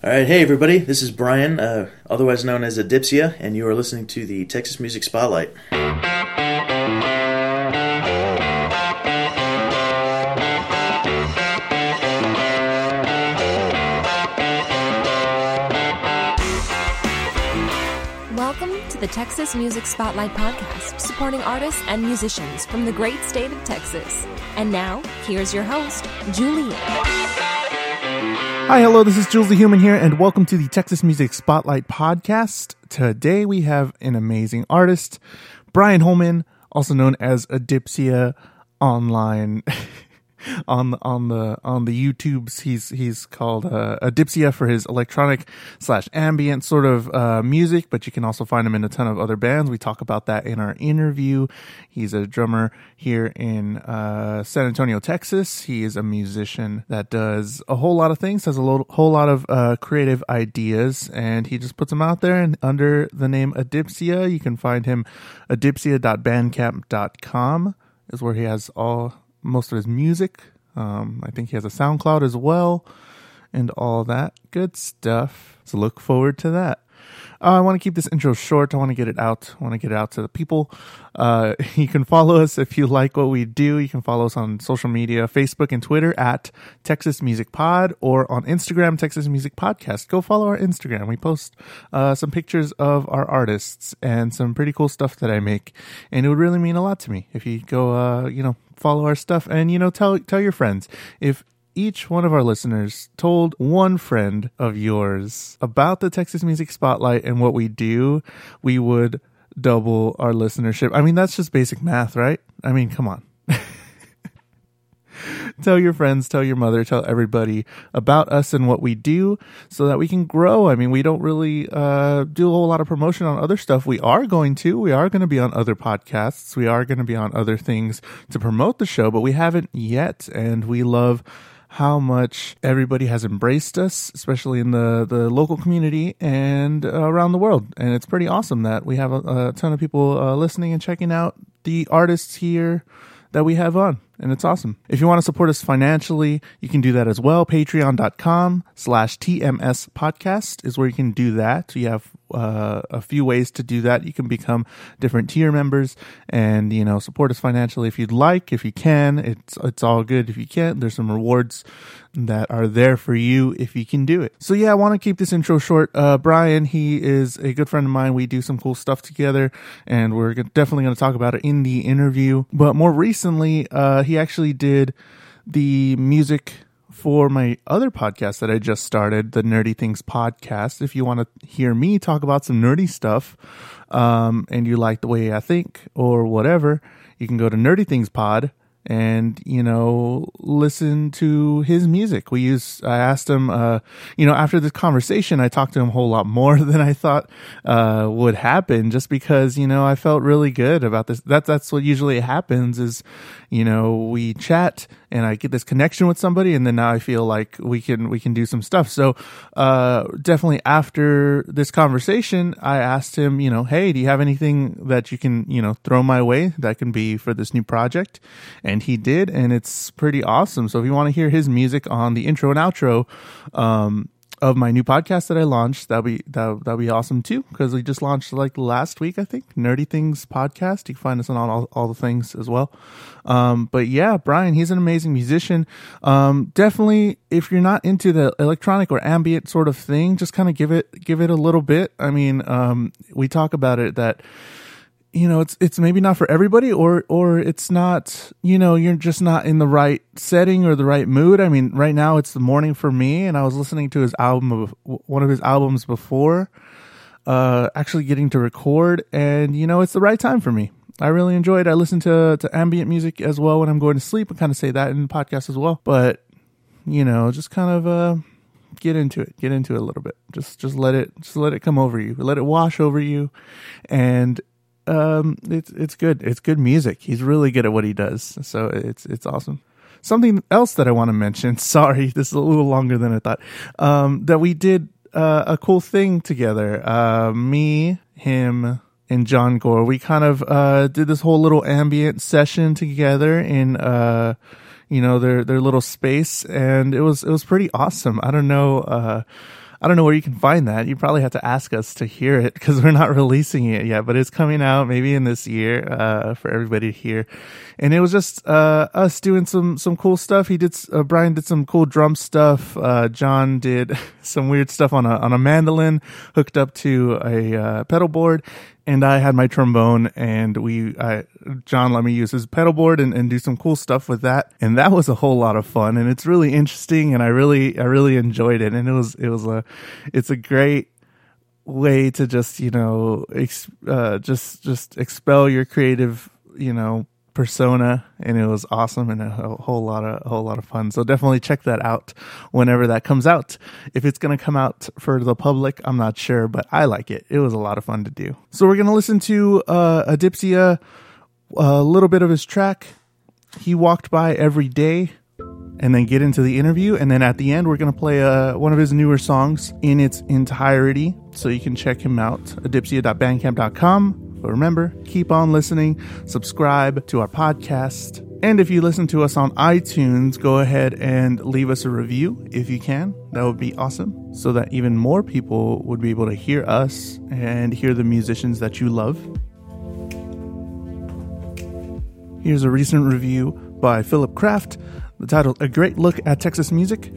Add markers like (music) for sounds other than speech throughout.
All right, hey everybody, this is Brian, uh, otherwise known as Adipsia, and you are listening to the Texas Music Spotlight. Welcome to the Texas Music Spotlight Podcast, supporting artists and musicians from the great state of Texas. And now, here's your host, Julian. Hi, hello, this is Jules the Human here, and welcome to the Texas Music Spotlight Podcast. Today we have an amazing artist, Brian Holman, also known as Adipsia Online. (laughs) on the on the on the YouTubes. He's he's called uh, Adipsia for his electronic slash ambient sort of uh, music, but you can also find him in a ton of other bands. We talk about that in our interview. He's a drummer here in uh, San Antonio, Texas. He is a musician that does a whole lot of things, has a lo- whole lot of uh, creative ideas, and he just puts them out there. And under the name Adipsia, you can find him adipsia.bandcamp.com is where he has all most of his music. Um, I think he has a SoundCloud as well, and all that good stuff. So look forward to that. Uh, I want to keep this intro short. I want to get it out. I want to get it out to the people. Uh, (laughs) you can follow us if you like what we do. You can follow us on social media, Facebook and Twitter at Texas Music Pod, or on Instagram, Texas Music Podcast. Go follow our Instagram. We post uh, some pictures of our artists and some pretty cool stuff that I make, and it would really mean a lot to me if you go, uh, you know, follow our stuff and you know tell tell your friends if each one of our listeners told one friend of yours about the Texas Music Spotlight and what we do, we would double our listenership. I mean, that's just basic math, right? I mean, come on. (laughs) tell your friends, tell your mother, tell everybody about us and what we do so that we can grow. I mean, we don't really uh, do a whole lot of promotion on other stuff. We are going to. We are going to be on other podcasts. We are going to be on other things to promote the show, but we haven't yet. And we love how much everybody has embraced us, especially in the, the local community and uh, around the world. And it's pretty awesome that we have a, a ton of people uh, listening and checking out the artists here that we have on and it's awesome. If you want to support us financially, you can do that as well. Patreon.com slash TMS podcast is where you can do that. You have uh, a few ways to do that. You can become different tier members and, you know, support us financially if you'd like, if you can. It's, it's all good if you can't. There's some rewards that are there for you if you can do it. So yeah, I want to keep this intro short. Uh, Brian, he is a good friend of mine. We do some cool stuff together and we're definitely going to talk about it in the interview. But more recently, uh, he actually did the music for my other podcast that I just started, the Nerdy Things podcast. If you want to hear me talk about some nerdy stuff, um, and you like the way I think or whatever, you can go to Nerdy Things Pod and you know listen to his music. We use i asked him uh you know after this conversation i talked to him a whole lot more (laughs) than i thought uh would happen just because you know i felt really good about this. That that's what usually happens is you know we chat and i get this connection with somebody and then now i feel like we can we can do some stuff. So uh definitely after this conversation i asked him you know hey do you have anything that you can you know throw my way that can be for this new project? And and he did, and it's pretty awesome. So if you want to hear his music on the intro and outro, um, of my new podcast that I launched, that'll be that that'll be awesome too. Because we just launched like last week, I think. Nerdy Things podcast. You can find us on all all the things as well. Um, but yeah, Brian, he's an amazing musician. Um, definitely, if you're not into the electronic or ambient sort of thing, just kind of give it give it a little bit. I mean, um, we talk about it that you know it's it's maybe not for everybody or or it's not you know you're just not in the right setting or the right mood. I mean right now it's the morning for me and i was listening to his album of one of his albums before uh actually getting to record and you know it's the right time for me. I really enjoy it. I listen to to ambient music as well when i'm going to sleep. I kind of say that in the podcast as well but you know just kind of uh get into it get into it a little bit. Just just let it just let it come over you. Let it wash over you and um, it's it's good. It's good music. He's really good at what he does. So it's it's awesome. Something else that I want to mention. (laughs) Sorry, this is a little longer than I thought. Um, that we did uh, a cool thing together. Uh, me, him, and John Gore. We kind of uh, did this whole little ambient session together in uh, you know their their little space, and it was it was pretty awesome. I don't know. Uh, I don't know where you can find that. You probably have to ask us to hear it because we're not (laughs) releasing it yet, but it's coming out maybe in this year uh, for everybody to hear. And it was just uh, us doing some some cool stuff. He did uh, Brian did some cool drum stuff. Uh, John did (laughs) some weird stuff on a on a mandolin hooked up to a uh, pedal board, and I had my trombone and we, I, John let me use his pedal board and, and do some cool stuff with that. And that was a whole lot of fun and it's really interesting and I really, I really enjoyed it. And it was, it was a, it's a great, way to just you know ex- uh, just just expel your creative you know persona and it was awesome and a whole lot of a whole lot of fun so definitely check that out whenever that comes out if it's going to come out for the public i'm not sure but i like it it was a lot of fun to do so we're going to listen to uh adipsia a little bit of his track he walked by every day and then get into the interview. And then at the end, we're going to play uh, one of his newer songs in its entirety. So you can check him out, adipsia.bandcamp.com. But remember, keep on listening, subscribe to our podcast. And if you listen to us on iTunes, go ahead and leave us a review if you can. That would be awesome so that even more people would be able to hear us and hear the musicians that you love. Here's a recent review by Philip Kraft, the title A Great Look at Texas Music.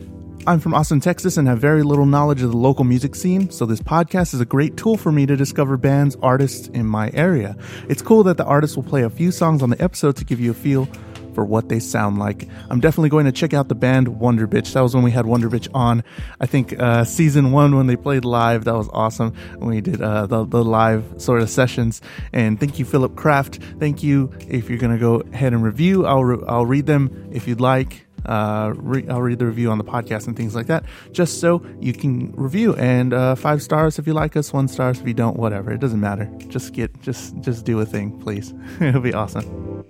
I'm from Austin, Texas, and have very little knowledge of the local music scene, so this podcast is a great tool for me to discover bands, artists in my area. It's cool that the artists will play a few songs on the episode to give you a feel for what they sound like. I'm definitely going to check out the band Wonder Bitch. That was when we had Wonder Bitch on. I think uh, season one when they played live. That was awesome. When we did uh, the, the live sort of sessions. And thank you, Philip Kraft. Thank you. If you're going to go ahead and review, I'll re- I'll read them if you'd like. Uh, re- I'll read the review on the podcast and things like that, just so you can review. And uh, five stars if you like us, one stars if you don't, whatever. It doesn't matter. Just get, just, just do a thing, please. (laughs) It'll be awesome.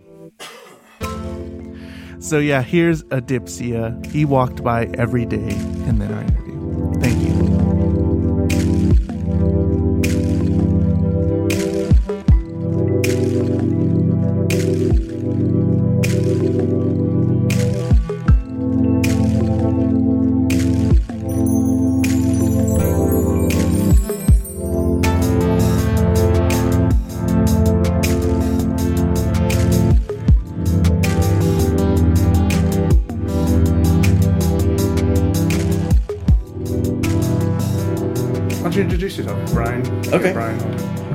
So yeah, here's Adipsia. He walked by every day in then our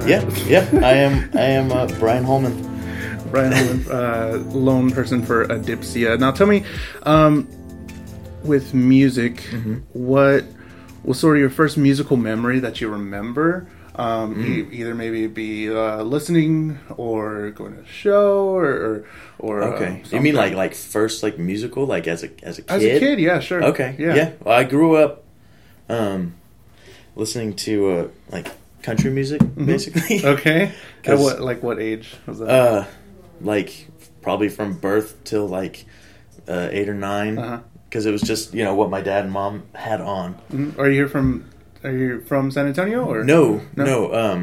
Yeah, yeah. I am. I am uh, Brian Holman. Brian Holman, uh, lone person for Adipsia. Now, tell me, um, with music, Mm-hmm. what was sort of your first musical memory that you remember? Um, Mm. e- either maybe it be uh, listening or going to a show or or, or uh, Okay. you mean like like first like musical like as a as a kid? as a kid? Yeah, sure. Okay. Yeah. Well, I grew up um listening to uh like country music basically. (laughs) Okay. At what like what age was that? Uh like probably from birth till like uh 8 or 9 Uh-huh. cuz it was just, you know, what my dad and mom had on. Mhm. Are you here from? Are you from San Antonio or No, no, um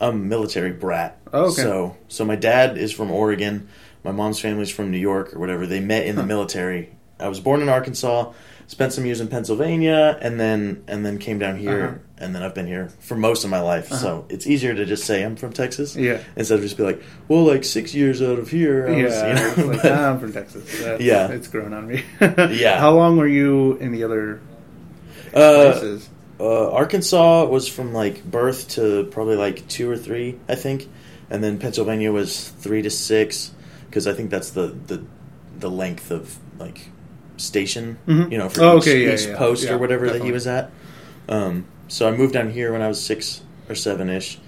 I'm a military brat. Oh, okay. So so my dad is from Oregon, my mom's family's from New York or whatever. They met in the military. I was born in Arkansas, spent some years in Pennsylvania, and then and then came down here, Uh-huh. and then I've been here for most of my life. So it's easier to just say I'm from Texas, Yeah. instead of just be like, well, like six years out of here, I yeah, was, you know, like, but, ah, I'm from Texas. (laughs) That's- Yeah. it's grown on me. (laughs) Yeah. How long were you in the other uh, places? uh, Arkansas was from like birth to probably like two or three, I think, and then Pennsylvania was three to six because I think that's the the the length of like station, Mhm. you know, for Oh, okay, yeah, each yeah, post yeah, or whatever that he was at. Um, so I moved down here when I was six or seven ish,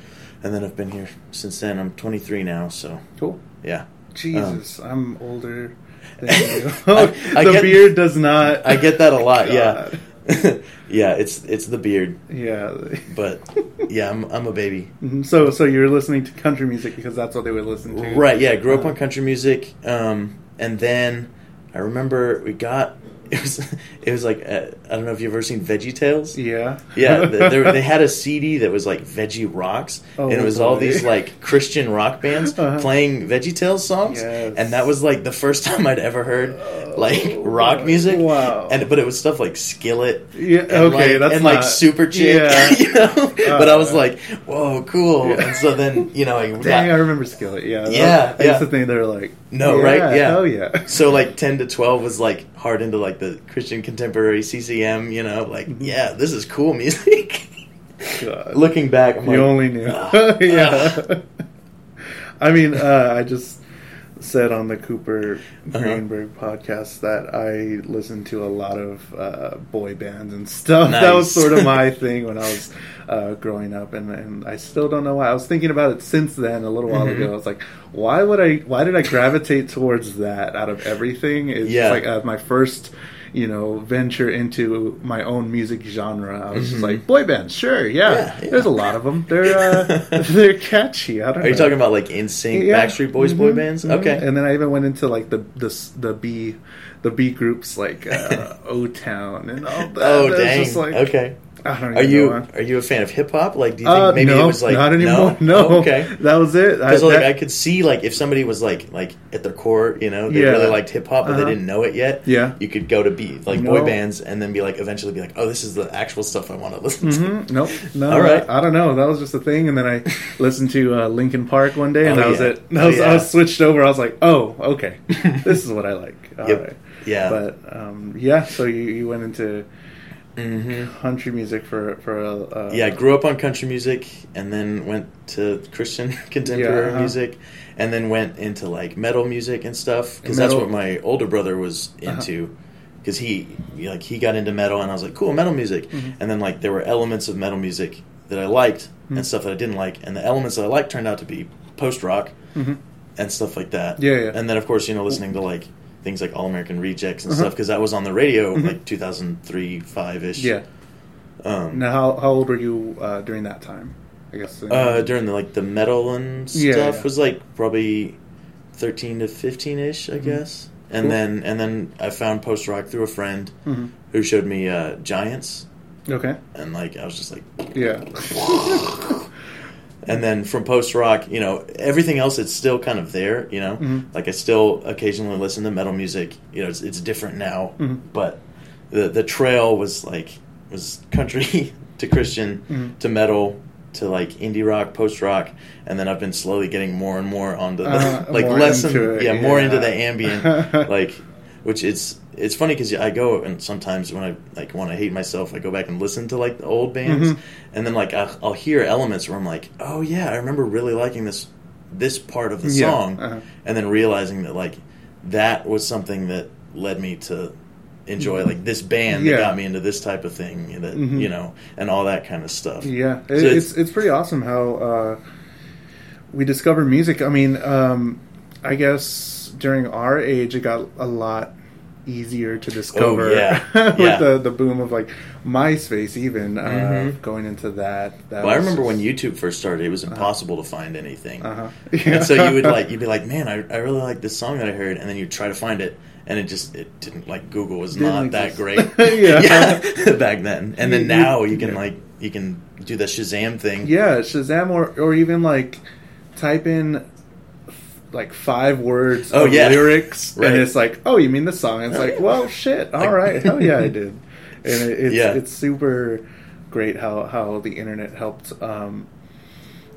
and then I've been here since then. I'm 23 now, so Cool. yeah. Jesus, I'm older than (laughs) you. I- I (laughs) the get- beard does not. I get that a lot. (laughs) yeah, God. yeah. It's it's the beard, Yeah. but yeah, I'm I'm a baby. Mhm. So, so you're listening to country music because that's what they would listen to, Right, yeah, grew up Uh, on country music. Um, and then I remember we got (laughs) it was it was like uh, I don't know if you've ever seen Veggie Tales. Yeah. Yeah, (laughs) th- there- they had a CD that was like Veggie Rocks, Oh, and it was all these like Christian rock bands (laughs) Uh-huh. playing Veggie Tales songs, Yes. and that was like the first (laughs) time I'd ever heard like rock music. Wow. and but it was stuff like Skillet, Yeah, and, okay, like, that's and like not- Superchick, Yeah. you know. but I was Uh, like, whoa, cool. Yeah. And so then you know, I got, Dang, I remember Skillet. Yeah. Yeah, I yeah. to think They're like. No, right? Yeah. Hell yeah. so like 10 to 12 was like hard into like the christian contemporary ccm you know like Mm-hmm. yeah this is cool (laughs) music looking back I'm You like, only knew. ah, (laughs) yeah. I mean, uh, I just said on the Cooper Uh-huh. Greenberg podcast that I listened to a lot of uh, boy bands and stuff. (laughs) That was sort of my thing when I was uh, growing up, and, and I still don't know why. I was thinking about it since then. A little while Mhm. ago, I was like, why would I? Why did I gravitate towards that out of everything? It's Yeah. like uh, my first. You know, venture into my own music genre. I was just Mhm. like, boy bands, sure, yeah. Yeah, yeah. There's a lot of them. They're uh, (laughs) (laughs) they're catchy. I don't. Know. Are you talking about like NSYNC Yeah. backstreet boys boy Mhm, bands mhm. okay And then I even went into like the the the B the B groups like uh, (laughs) O Town and all that. oh dang just like, okay I don't are you know. are you a fan of hip-hop like do you think Uh, maybe no, it was like not anymore. no, (laughs) No, Oh, okay that was it. I, because like that- I could see like if somebody was like like at their core, you know, they Yeah. really liked hip hop, but Uh-huh. they didn't know it yet. Yeah. you could go to be like boy bands and then be like eventually be like, oh, this is the actual stuff I want to listen to. Mhm. Nope. No. All right. I, I don't know. That was just a thing, and then I listened to uh, Linkin Park one day, and Oh, that was yeah. it. That Oh, was, I was switched over. I was like, oh, okay, (laughs) this is what I like. All Yep. right. Yeah. But um, yeah, so you, you went into hmm country music for for uh, Yeah, I grew up on country music and then went to Christian (laughs) contemporary Yeah, uh-huh. music and then went into like metal music and stuff because that's what my older brother was Uh-huh. into. Because he like he got into metal and I was like, cool, metal music. Mhm. And then like there were elements of metal music that I liked Mhm. and stuff that I didn't like, and the elements that I liked turned out to be post rock Mhm. and stuff like that. Yeah, yeah. And then of course you know listening to like things like All American Rejects and Uh-huh. stuff because that was on the radio Mhm. like 2003 five ish. Yeah. Um, Now, how how old were you uh, during that time? I guess Uh, during the like the metal and stuff Yeah, yeah. was like probably thirteen to fifteen ish, I guess. And Cool. then and then I found post rock through a friend Mhm. who showed me uh, Giants, Okay. and like I was just like, Yeah. (laughs) and then from post rock, you know, everything else it's still kind of there, you know. Mhm. Like I still occasionally listen to metal music. You know, it's it's different now, Mhm. but the the trail was like was country (laughs) to Christian Mhm. to metal to like indie rock, post rock, and then I've been slowly getting more and more onto the Uh, (laughs) like less and, it, yeah, more into the ambient (laughs) like which it's it's funny because I go and sometimes when I like want to hate myself, I go back and listen to like the old bands, Mhm. and then like I'll, I'll hear elements where I'm like, oh yeah, I remember really liking this this part of the Yeah, song, uh-huh. and then realizing that like that was something that led me to enjoy like this band Yeah. that got me into this type of thing that Mhm. you know and all that kind of stuff. Yeah, So it's- it's it's pretty awesome how uh, we discover music. I mean, um, I guess during our age, it got a lot easier to discover Oh, yeah. (laughs) with Yeah. the the boom of like MySpace, even uh, Mhm. going into that. that Well, I remember just- when YouTube first started, it was impossible to find anything. Uh-huh. And (laughs) so you would like you'd be like, man, I, I really like this song that I heard, and then you try to find it, and it just it didn't like Google was Didn't not that great, (laughs) Yeah. back then. And then now you can yeah. like you can do the Shazam thing. Yeah, Shazam, or or even like type in like five words Oh, of yeah. lyrics, Right. and it's like, oh, you mean the song? It's Oh, like, well, shit, all right, hell yeah, I (laughs) did. And it, it's Yeah. it's super great how how the internet helped. Um,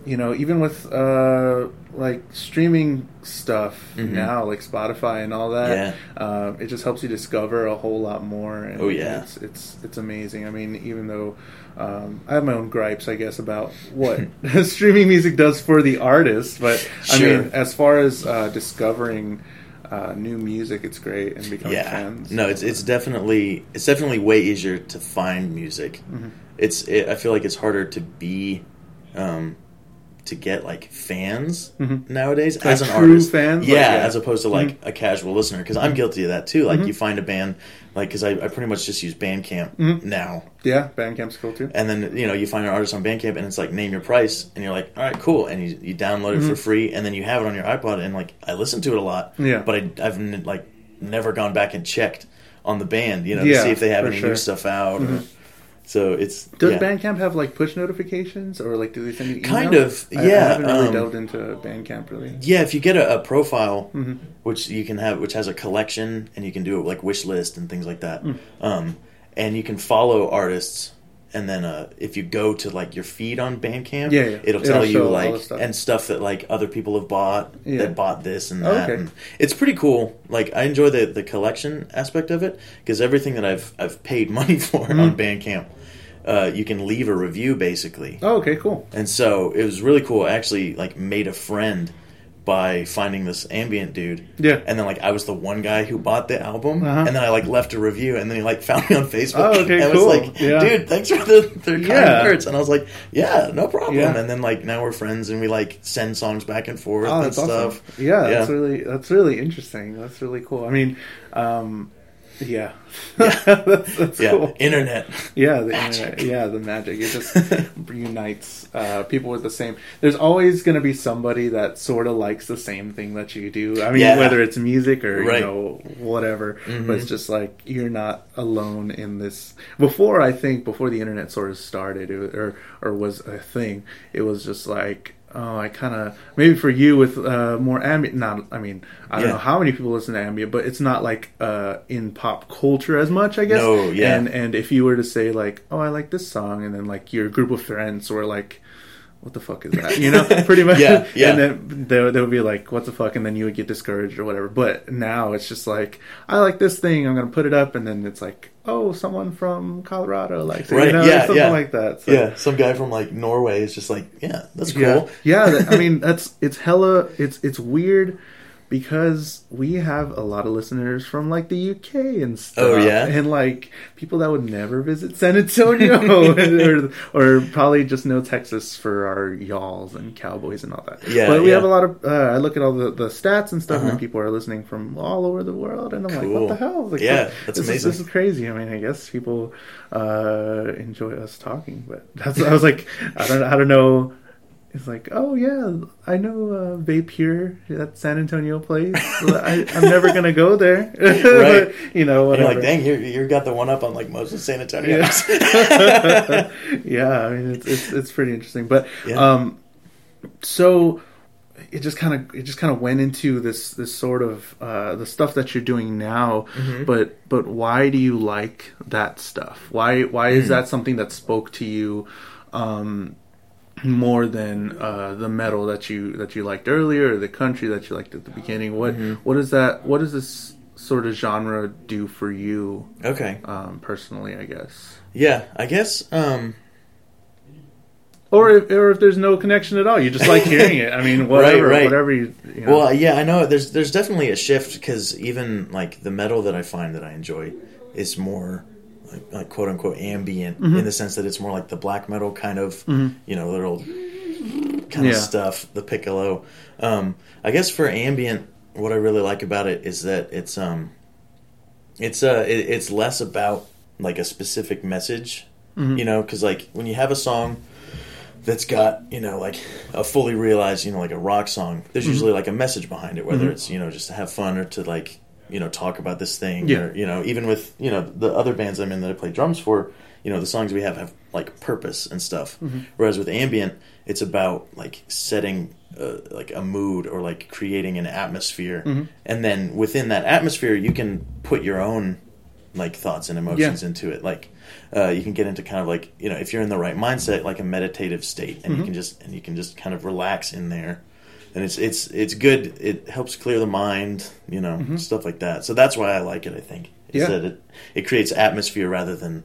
you know, even with uh, like streaming stuff Mhm. now, like Spotify and all that, uh, it just helps you discover a whole lot more. And Oh, yeah. it's it's it's amazing. I mean, even though um, I have my own gripes, I guess, about what (laughs) (laughs) streaming music does for the artist, but I mean, as far as uh, discovering uh, new music, it's great and becoming yeah. fans. No, it's it's definitely it's definitely way easier to find music. Mm-hmm. It's it, I feel like it's harder to be. Um, to get like fans Mhm. nowadays Like as an artist, fans? yeah, Like, yeah. as opposed to like a casual listener. Because I'm guilty of that too. Like Mhm. you find a band, like because I, I pretty much just use Bandcamp Mhm. now, yeah, Bandcamp's cool too. and then you know you find an artist on Bandcamp, and it's like name your price, and you're like, all right, cool, and you, you download it for free, and then you have it on your iPod, and like I listen to it a lot, Yeah. but I, I've n- like never gone back and checked on the band, you know, Yeah, to see if they have any sure. Mm-hmm. new stuff out. Or, so it's Does yeah. Bandcamp have like push notifications or like do they send you email? Kind of, yeah. I- I, haven't really um, delved into Bandcamp really. Yeah, if you get a, a profile, Mm-hmm. which you can have, which has a collection, and you can do it like wish list and things like that, Mm. um, and you can follow artists, and then uh, if you go to like your feed on Bandcamp, Yeah, yeah. it'll It'll tell you like stuff. and stuff that like other people have bought Yeah. that bought this and Oh, that. okay. And it's pretty cool. Like I enjoy the the collection aspect of it because everything that I've I've paid (laughs) money for Mm-hmm. on Bandcamp, uh, you can leave a review basically. Oh, okay, cool. And so it was really cool. I actually like made a friend by finding this ambient dude. Yeah. And then like I was the one guy who bought the album, Uh-huh. and then I like left a review, and then he like (laughs) found me on Facebook. Oh, okay, and cool. was like, Yeah. dude, thanks for the, the kind Yeah. words. And I was like, yeah, no problem. Yeah. And then like now we're friends, and we like send songs back and forth Oh, and stuff. awesome. Yeah, that's really that's really interesting. That's really cool. I mean, um, yeah, (laughs) (laughs) that's, that's Yeah, cool. internet. Yeah, the Magic. internet. Yeah, the magic. It just (laughs) reunites uh, people with the same. There's always going to be somebody that sort of likes the same thing that you do. I mean, Yeah. whether it's music or Right. you know whatever, Mhm. but it's just like you're not alone in this. Before I think before the internet sort of started, it, or or was a thing, it was just like. Oh, I kind of maybe for you with uh, more ambient. Not, I mean, I don't Yeah. know how many people listen to ambient, but it's not like uh, in pop culture as much. I guess. No, yeah. And and if you were to say like, "Oh, I like this song," and then like your group of friends were like, "What the fuck is that?" You know, (laughs) pretty much. Yeah, yeah. And then they, they would be like, "What the fuck?" And then you would get discouraged or whatever. But now it's just like, "I like this thing. I'm gonna put it up," and then it's like, "Oh, someone from Colorado likes it." Right, You know, yeah, something yeah. like that. So, Yeah, some guy from like Norway is just like, yeah, that's cool. yeah, yeah. I (laughs) mean, that's it's hella. It's it's weird because we have a lot of listeners from like the UK and stuff. Oh, yeah? and like people that would never visit San Antonio, (laughs) or or probably just know Texas for our y'alls and cowboys and all that. Yeah, but we yeah. have a lot of. Uh, I look at all the, the stats and stuff, and Uh-huh. then people are listening from all over the world, and I'm like, what the hell? Like, Yeah, that's this amazing. Is, this is crazy. I mean, I guess people uh, enjoy us talking, but (laughs) that's. I was like, I don't, I don't know. It's like, oh yeah, I know uh, Vape here at San Antonio place. I, I'm never gonna go there, (laughs) Right. you know, whatever. like, dang, you you got the one up on like most of San Antonio. Yeah. (laughs) yeah, I mean it's it's, it's pretty interesting, but Yeah. um, so it just kind of it just kind of went into this this sort of uh, the stuff that you're doing now. Mm-hmm. But but why do you like that stuff? Why why is Mm. that something that spoke to you? Um, more than uh, the metal that you that you liked earlier, or the country that you liked at the beginning. What Mm-hmm. what is that? What does this sort of genre do for you okay. um, personally? I guess. Yeah, I guess. Um, Or if, or if there's no connection at all, you just like hearing it. I mean, (laughs) whatever, right. whatever you. you know. Well, yeah, I know. There's there's definitely a shift because even like the metal that I find that I enjoy is more like, quote unquote ambient Mm-hmm. in the sense that it's more like the black metal kind of you know little kind Yeah. of stuff, the piccolo. Um, I guess for ambient, what I really like about it is that it's um it's uh it, it's less about like a specific message, Mm-hmm. you know, because like when you have a song that's got you know like a fully realized you know like a rock song Mm-hmm. there's usually like a message behind it whether it's you know just to have fun or to like you know talk about this thing Yeah. or you know even with you know the other bands i'm in that i play drums for you know the songs we have have like purpose and stuff Mm-hmm. whereas with ambient it's about like setting uh, like a mood or like creating an atmosphere Mm-hmm. and then within that atmosphere you can put your own like thoughts and emotions Yeah. into it like uh, you can get into kind of like you know if you're in the right mindset like a meditative state and you Mm-hmm. can just and you can just kind of relax in there and it's it's it's good it helps clear the mind you know stuff like that so that's why i like it i think is Mm-hmm. Yeah. that it it creates atmosphere rather than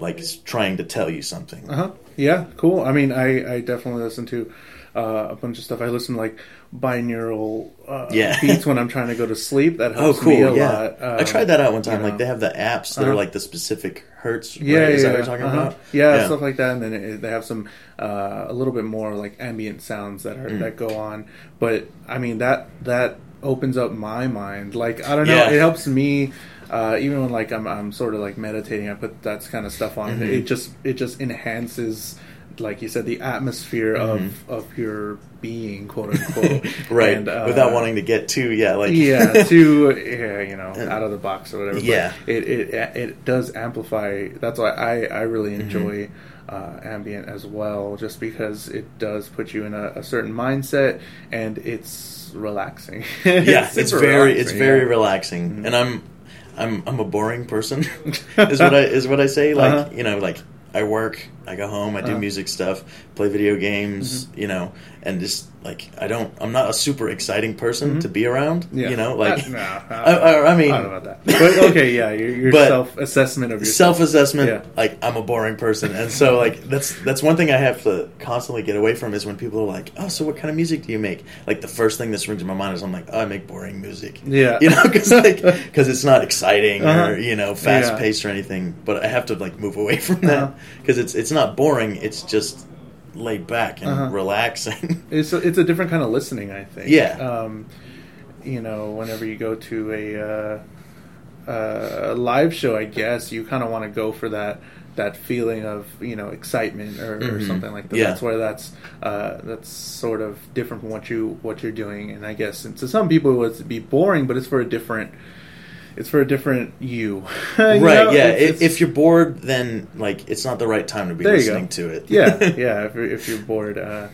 like s- trying to tell you something Uh huh. Yeah, cool. I mean, I, I definitely listen to uh, a bunch of stuff. I listen to like binaural uh, Yeah. beats when I'm trying to go to sleep. That (laughs) oh helps cool me a yeah lot. i Um, tried that out one time you like they have the apps that Uh-huh. are like the specific hertz Yeah, right? yeah, is that yeah. what you're talking Uh-huh. about Yeah, stuff like that, and then it, they have some uh, a little bit more like ambient sounds that are Mm. that go on. But I mean that that opens up my mind. Like I don't know, Yeah. it helps me. Uh, even when like I'm I'm sort of like meditating, I put that kind of stuff on. Mm-hmm. It just it just enhances like you said, the atmosphere of of your being, quote unquote. Mm-hmm. (laughs) right. And, uh, Without wanting to get too, yeah, like yeah, (laughs) to yeah, you know, out of the box or whatever. But Yeah. it it it does amplify. That's why I I really Mm-hmm. enjoy. Uh, ambient as well, just because it does put you in a, a certain mindset and it's relaxing. (laughs) yeah, it's super very it's relaxing, very yeah. relaxing, and I'm I'm I'm a boring person. is what I is what I say. Like Uh-huh. you know, like I work, I go home, I do Uh-huh. music stuff, play video games, Mm-hmm. you know, and just like I don't, I'm not a super exciting person to be around. Mm-hmm. Yeah. You know, like Uh, no, I, I, I, I mean, I don't know about that. But okay, yeah, your, your (laughs) self assessment of yourself. self assessment Yeah. like i'm a boring person and so like that's that's one thing i have to constantly get away from is when people are like oh so what kind of music do you make like the first thing that springs to my mind is i'm like oh i make boring music Yeah. you know (laughs) because like because it's not exciting Uh-huh. or you know fast Yeah. paced or anything but i have to like move away (laughs) from that Uh-huh. because it's it's not boring it's just laid back and Uh-huh. relaxing (laughs) It's a, it's a different kind of listening, I think. Yeah. Um, you know, whenever you go to a, uh, uh, a live show, I guess you kind of want to go for that that feeling of you know excitement or, or Mhm. something like that. Yeah. That's where that's uh, that's sort of different from what you what you're doing. And I guess and to some people it would be boring, but it's for a different. It's for a different you, (laughs) You right know? yeah It's- if, it's- if you're bored then like it's not the right time to be listening to it yeah, (laughs) yeah. If you're, if you're bored, uh,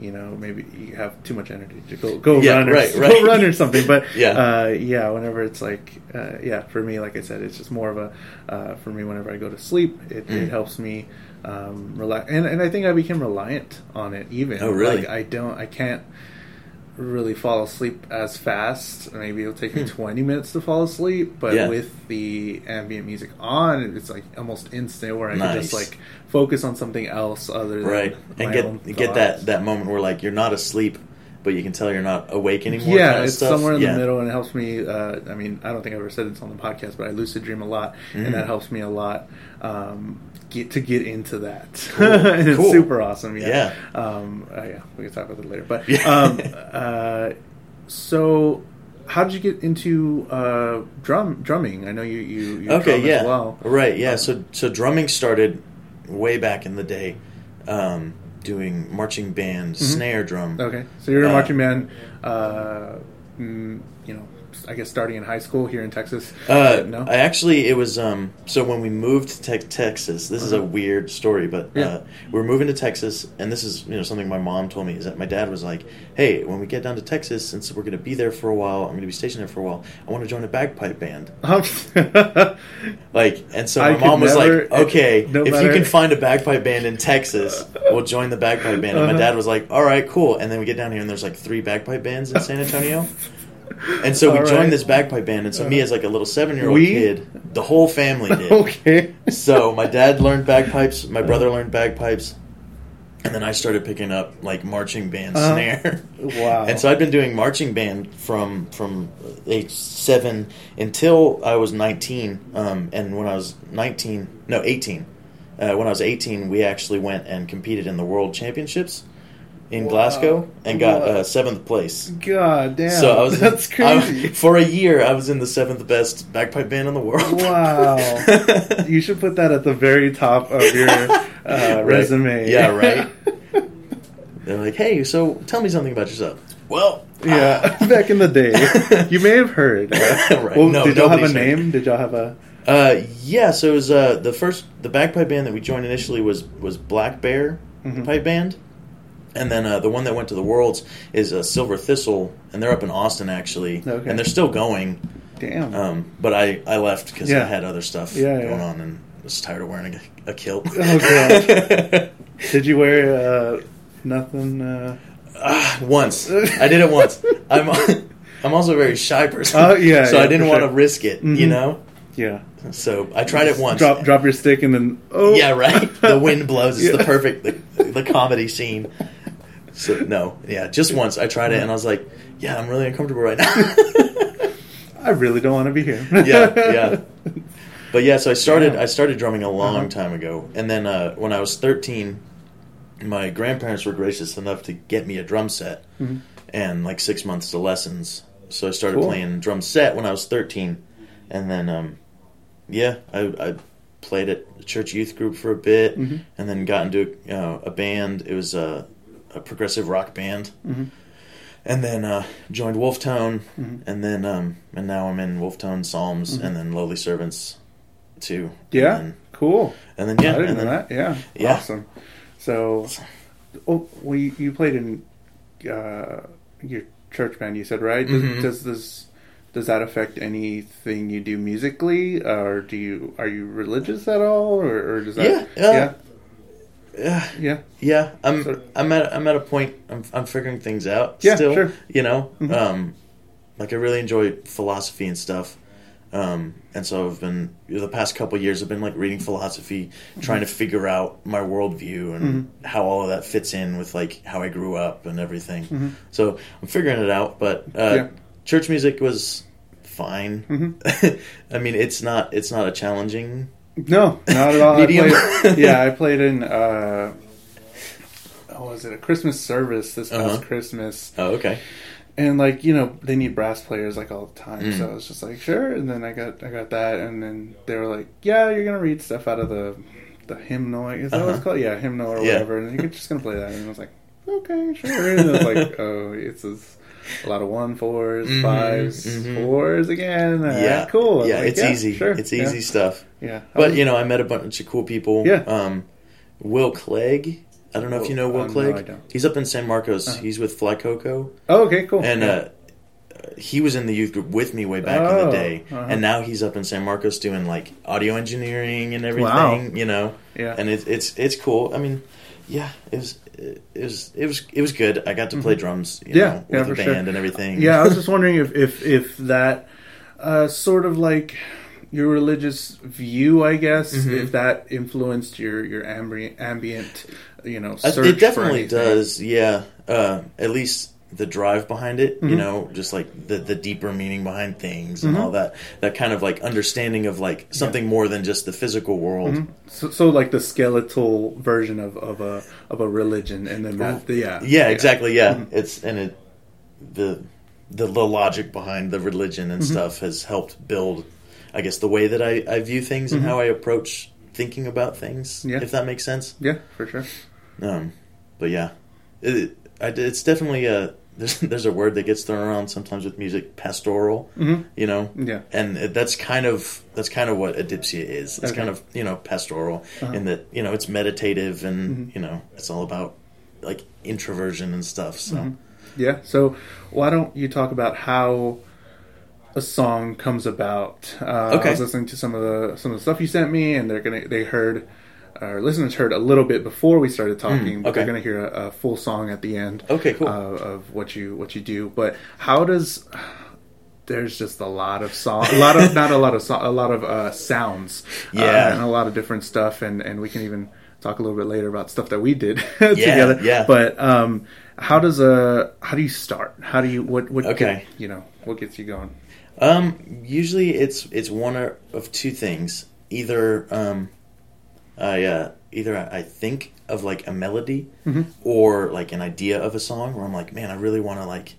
you know, maybe you have too much energy to go go Yeah, run or right, go run or something. But (laughs) Yeah. uh, yeah. Whenever it's like, uh, yeah, for me, like I said, it's just more of a uh, for me. Whenever I go to sleep, it, Mm. it helps me um, relax, and and I think I became reliant on it. Even Oh, really? Like I don't, I can't really fall asleep as fast. Maybe it'll take me 20 minutes to fall asleep, but Hmm. Yeah. with the ambient music on, it's like almost instant where I can just like focus on something else other than right and get get that that moment where like you're not asleep but you can tell you're not awake anymore yeah, kind of it's stuff. somewhere in yeah. the middle, and it helps me. Uh, I mean, I don't think I ever said this on the podcast, but I lucid dream a lot, Mm. and that helps me a lot um, get to get into that. Cool. and (laughs) it's super awesome. Yeah, Yeah. Um, uh, yeah, we can talk about that later. But um, (laughs) uh, so, how did you get into uh, drum drumming? I know you you, you okay drum yeah as well. right yeah so so drumming started way back in the day um, doing marching band snare drum Mm-hmm. Okay, so you're in a Uh, marching band. Uh, mm, you know, I guess starting in high school here in Texas. Uh, no. I actually it was um so when we moved to te- Texas, this is a weird story, but Uh-huh. Yeah. uh, we are moving to Texas, and this is you know something my mom told me is that my dad was like, "Hey, when we get down to Texas, since we're going to be there for a while, I'm going to be stationed there for a while. I want to join a bagpipe band." (laughs) Like, and so my could mom was never- like, "Okay, no if you can find a bagpipe band in Texas, we'll join the bagpipe band." And my Uh-huh. dad was like, "All right, cool." And then we get down here, and there's like three bagpipe bands in San Antonio. (laughs) And so we All joined right. this bagpipe band, and so me as like a little seven year old We? kid, the whole family did. (laughs) okay. So my dad learned bagpipes, my brother learned bagpipes, and then I started picking up like marching band Uh-huh. snare. Wow. And so I've been doing marching band from from age seven until I was nineteen. Um, and when I was nineteen, no eighteen, uh, when I was eighteen, we actually went and competed in the world championships in Wow. Glasgow and got uh, seventh place. God damn. So I was that's crazy. I- for a year, I was in the seventh best bagpipe band in the world. wow. (laughs) you should put that at the very top of your (laughs) uh, Right. resume. Yeah, (laughs) right. They're like, "Hey, so tell me something about yourself." Well, yeah. Back in the day, you may have heard. Right. Well, No, did y'all have a nobody's heard. name? Did y'all have a? uh, yeah. So it was uh, the first the bagpipe band that we joined initially was was Black Bear Mhm. pipe band, and then uh, the one that went to the Worlds is uh, Silver Thistle, and they're up in Austin actually, Okay. and they're still going. Damn. Um, but I I left because Yeah. I had other stuff Yeah, going yeah. on and was tired of wearing a, a kilt. Oh, gosh. (laughs) Did you wear uh, nothing? Uh... Ah, once I did it once. I'm (laughs) I'm also a very shy person. Oh, yeah, (laughs) so I didn't want to sure. risk it. You Mhm. know. Yeah. So I tried it once. Drop drop your stick and then oh Yeah, right. The wind blows. It's the perfect the, the comedy scene. So no, yeah, just once I tried it and I was like, yeah, I'm really uncomfortable right now. (laughs) I really don't want to be here. (laughs) yeah, yeah. (laughs) But yeah, so I started Yeah. I started drumming a long Uh-huh. time ago, and then uh, when I was 13, my grandparents were gracious enough to get me a drum set Mhm. and like six months of lessons. So I started Cool. playing drum set when I was 13, and then um, yeah, I, I played at a church youth group for a bit, Mm-hmm. and then got into uh, a band. It was a, a progressive rock band, Mm-hmm. and then uh, joined Wolftone, and then um, and now I'm in Wolftone Psalms, and then Lowly Servants, too. Mm-hmm. Yeah, and then, cool. and then yeah, I didn't know then, that. Yeah, Yeah. awesome. So, oh, well, you, you played in uh, your church band. You said right? Does, Mhm. does this does that affect anything you do musically, or do you are you religious at all, or, or does that? Yeah, uh, yeah, Yeah, yeah. yeah. I'm So- I'm at I'm at a point. I'm I'm figuring things out. Yeah, still, sure. You know, Mhm. um, like I really enjoy philosophy and stuff. Um, and so I've been the past couple years. I've been like reading philosophy, trying to Mm-hmm. figure out my worldview and how all of that fits in with like how I grew up and everything. So I'm figuring it out. But uh, Mm-hmm. Yeah. church music was fine. Mhm. (laughs) I mean, it's not it's not a challenging. No, not at all. I played, (laughs) yeah, I played in. Uh, oh, was it a Christmas service this past Uh-huh. Christmas? Oh, okay. and like you know they need brass players like all the time Mm. so i was just like sure and then i got i got that and then they were like yeah you're gonna read stuff out of the the hymnal is that what it's Uh-huh. called yeah hymnal or Yeah. whatever and you're just gonna play that and i was like okay sure and I was like (laughs) oh it's just a lot of one 4s Mhm, fives mhm. fours again Yeah, cool Yeah, like, it's easy. sure It's yeah, easy stuff. yeah But you know, I met a bunch of cool people. Yeah. Um, Will Clegg. I don't know if you know Will- Will no, Clegg. I don't. He's up in San Marcos. Uh-huh. He's with Fly Coco, oh okay cool and yeah. uh, he was in the youth group with me way back in Oh, the day. uh-huh. And now he's up in San Marcos doing like audio engineering and everything. Wow. You know, yeah and it's it's it's cool. I mean, yeah, it was it was it was it was good. I got to play drums. You Mm-hmm. Yeah, know, with the sure. band and everything. Yeah, I was just wondering if if if that uh, sort of like your religious view, I guess, Mhm. if that influenced your your ambient ambient, you know, search it definitely does yeah uh, at least the drive behind it you Mhm. know just like the the deeper meaning behind things and Mhm. all that that kind of like understanding of like something more than just the physical world Mhm. So, so like the skeletal version of, of a of a religion, and then that, yeah, yeah exactly yeah Mhm. it's and it the, the the logic behind the religion and Mhm. stuff has helped build i guess the way that i, I view things and Mhm. how i approach thinking about things Yeah. if that makes sense yeah, for sure. Um, but yeah, it, I, it's definitely a there's (laughs) there's a word that gets thrown around sometimes with music, pastoral. hmm You know, Yeah, and it- that's kind of that's kind of what Adipsia is. It's Okay. kind of you know pastoral Uh-huh. in that you know it's meditative and Mhm. you know it's all about like introversion and stuff. So Mhm. yeah. So why don't you talk about how a song comes about? Uh, Okay. I was listening to some of the some of the stuff you sent me, and they're gonna they heard. Our listeners heard a little bit before we started talking, Mm, but they're going to hear a, a full song at the end. okay, cool. uh, of what you what you do. But how does there's just a lot of song, a lot of (laughs) not a lot of so, a lot of uh, sounds, uh, Yeah. and a lot of different stuff, and and we can even talk a little bit later about stuff that we did (laughs) together. yeah. But um, how does a how do you start? How do you what what Okay. get, you know what gets you going? Um, usually it's it's one of two things. Either um, I uh, either I I think of like a melody Mhm. or like an idea of a song where I'm like, man, I really want to like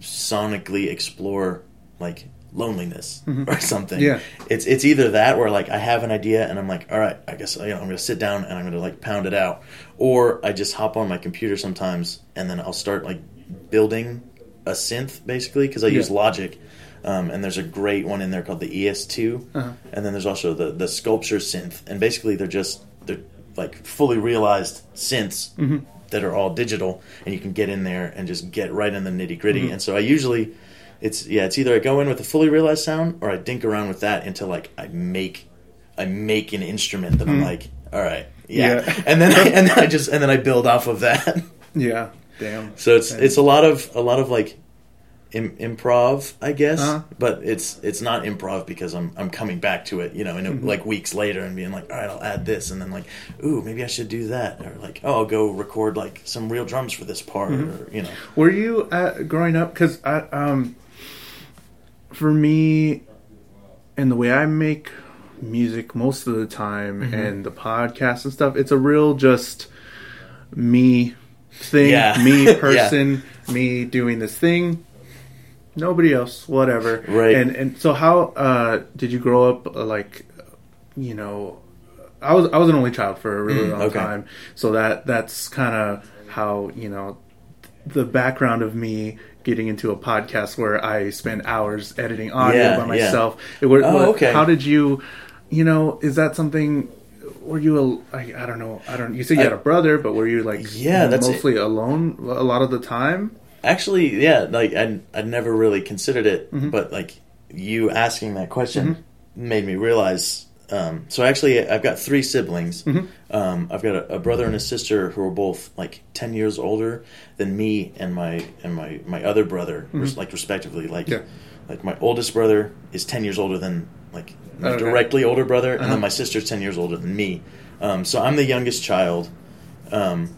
sonically explore like loneliness Mhm. or something. Yeah. It's it's either that where like I have an idea and I'm like, all right, I guess you know I'm gonna sit down and I'm gonna like pound it out, or I just hop on my computer sometimes and then I'll start like building a synth basically because I Yeah. use Logic. Um, and there's a great one in there called the ES2, Uh-huh. and then there's also the the sculpture synth, and basically they're just they're like fully realized synths Mhm. that are all digital, and you can get in there and just get right in the nitty gritty. Mm-hmm. And so I usually, it's yeah, it's either I go in with a fully realized sound or I dink around with that until like I make I make an instrument that I'm like, all right, yeah, Mm-hmm. Yeah. (laughs) and then I, and then I just and then I build off of that. Yeah, damn. So it's Yeah. it's a lot of a lot of like Im- improv, I guess, Uh-huh. but it's it's not improv because I'm I'm coming back to it, you know, in a, Mm-hmm. like weeks later and being like, all right, I'll add this, and then like, ooh, maybe I should do that, or like, oh, I'll go record like some real drums for this part, Mm-hmm. or you know, Were you uh, growing up? Because I, um, for me, and the way I make music most of the time, Mm-hmm. and the podcast and stuff, it's a real just me thing, Yeah. me (laughs) Yeah. person, me doing this thing. Nobody else, whatever. Right. And and so, how uh, did you grow up? Uh, like you know, I was I was an only child for a really Mm, long okay. time, so that that's kind of how you know the background of me getting into a podcast where I spend hours editing audio Yeah, by yeah. myself. It, wa- Oh, wa- okay. How did you, you know, is that something? Were you a, I, I don't know, I don't. You said you had a brother, but were you like Yeah, that's it. mostly alone a lot of the time? Actually, yeah, like I I never really considered it, Mm-hmm. but like you asking that question made me realize. Um, so actually, I've got three siblings. Mm-hmm. Um, I've got a, a brother and a sister who are both like ten years older than me and my and my my other brother, res- like respectively. Like Mm-hmm. Yeah. like my oldest brother is ten years older than like my Okay. directly older brother, and Uh-huh. then my sister's ten years older than me. Um, so I'm the youngest child. Um,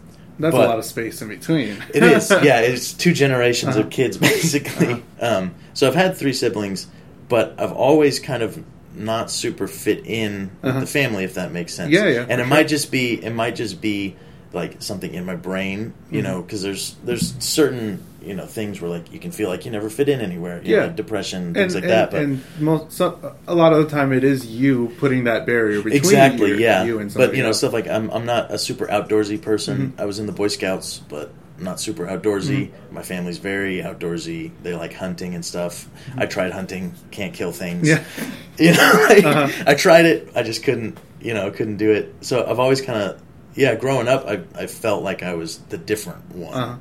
That's But- a lot of space in between. it is, (laughs) yeah. It's two generations Uh-huh. of kids basically. Um, so I've had three siblings, but I've always kind of not super fit in with Uh-huh. the family, if that makes sense. Yeah, yeah, And it might just be, it might just be like something in my brain, you Mm-hmm. know, because there's there's certain you know things where like you can feel like you never fit in anywhere. You know, Yeah. like depression, and, things like and, that. But and most, so, a lot of the time, it is you putting that barrier between exactly you, yeah you and but you know else. stuff like i'm, I'm not a super outdoorsy person Mm-hmm. i was in the boy scouts but not super outdoorsy my family's very outdoorsy they like hunting and stuff i tried hunting can't kill things Yeah. (laughs) you know like, Uh-huh. i tried it i just couldn't you know couldn't do it so i've always kind of yeah growing up I, I felt like i was the different one Uh-huh.